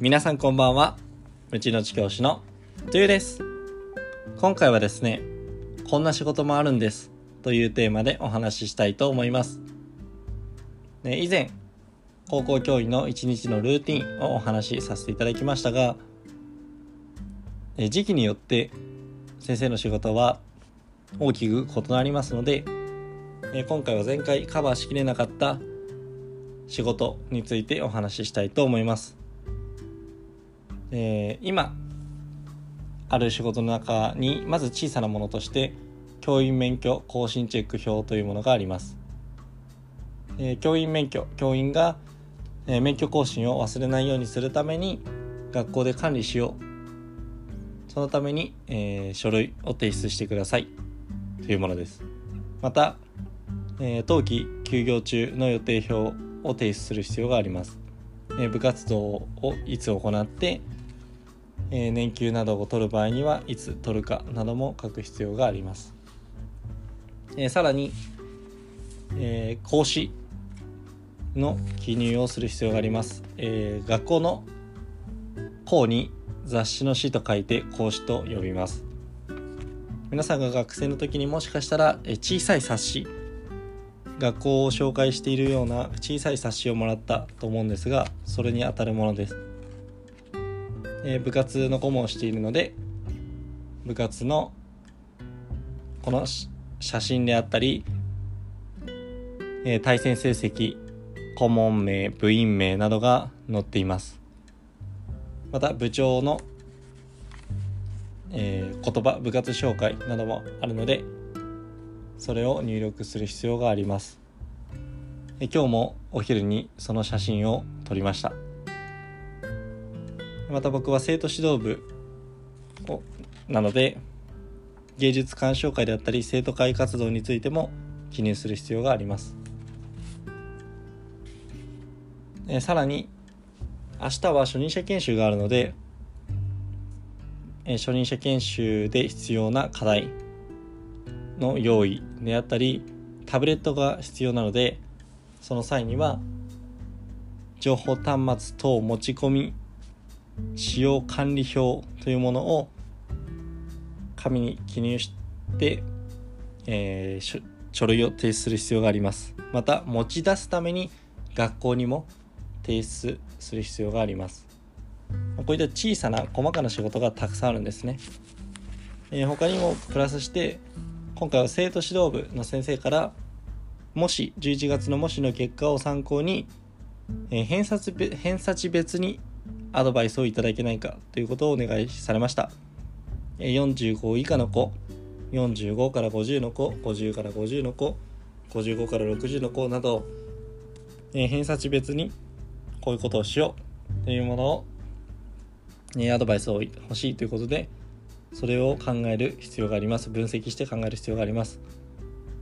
皆さんこんばんは。うちの地教師のとゆです。今回はですねこんな仕事もあるんです。というテーマでお話ししたいと思います、ね、以前高校教員の一日のルーティンをお話しさせていただきましたが時期によって先生の仕事は大きく異なりますので今回は前回カバーしきれなかった仕事についてお話ししたいと思います。えー、今ある仕事の中にまず小さなものとして教員免許更新チェック表というものがあります。えー、教員免許教員が、えー、免許更新を忘れないようにするために学校で管理しようそのために、えー、書類を提出してくださいというものですまた、えー、冬季休業中の予定表を提出する必要があります。え部活動をいつ行って、え年休などを取る場合にはいつ取るかなども書く必要があります。えさらに、え講師の記入をする必要があります。え学校の校に雑誌の詩と書いて講師と呼びます。皆さんが学生の時にもしかしたら小さい冊子学校を紹介しているような小さい冊子をもらったと思うんですがそれにあたるものです、え、部活の顧問をしているので部活のこの写真であったり、え、対戦成績顧問名部員名などが載っています。また部長の、えー、言葉部活紹介などもあるのでそれを入力する必要があります。今日もお昼にその写真を撮りました。また僕は生徒指導部なので芸術鑑賞会であったり生徒会活動についても記入する必要があります。えさらに明日は初任者研修があるのでえ初任者研修で必要な課題の用意であったりタブレットが必要なのでその際には情報端末等持ち込み使用管理表というものを紙に記入して、えー、書類を提出する必要があります。また持ち出すために学校にも提出する必要があります。こういった小さな細かな仕事がたくさんあるんですね、えー、他にもプラスして今回は生徒指導部の先生からもし11月の模試の結果を参考に、え、偏差値偏差値別にアドバイスをいただけないかということをお願いされました、45以下の子45から50の子50から50の子55から60の子など、え、偏差値別にこういうことをしようというものを、え、アドバイスを欲しいということでそれを考える必要があります。分析して考える必要があります。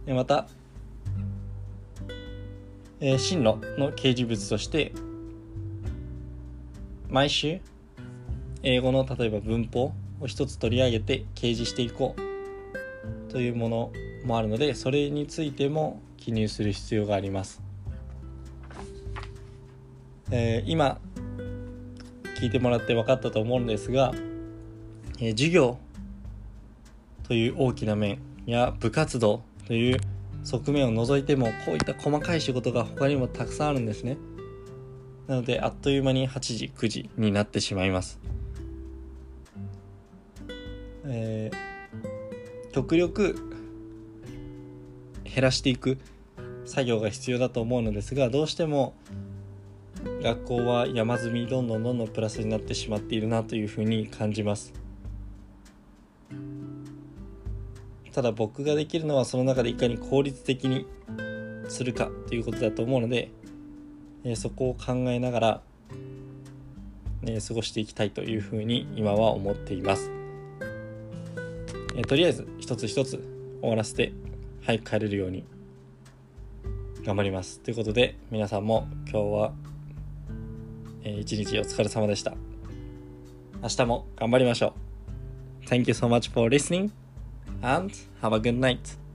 また、え、進路の掲示物として毎週英語の例えば文法を一つ取り上げて掲示していこう。というものもあるのでそれについても記入する必要があります、えー、今聞いてもらって分かったと思うんですがえー、授業という大きな面や部活動という側面を除いてもこういった細かい仕事が他にもたくさんあるんですね。なのであっという間に8時9時になってしまいます。えー、極力減らしていく作業が必要だと思うのですがどうしても学校は山積みどんどんどんどんプラスになってしまっているなというふうに感じます。ただ僕ができるのはその中でいかに効率的にするかということだと思うので、え、そこを考えながら、ね、過ごしていきたいというふうに今は思っています、え、とりあえず一つ一つ終わらせて早く帰れるように頑張ります。ということで皆さんも今日は、えー、一日お疲れ様でした。明日も頑張りましょう。Thank you so much for listening and have a good night.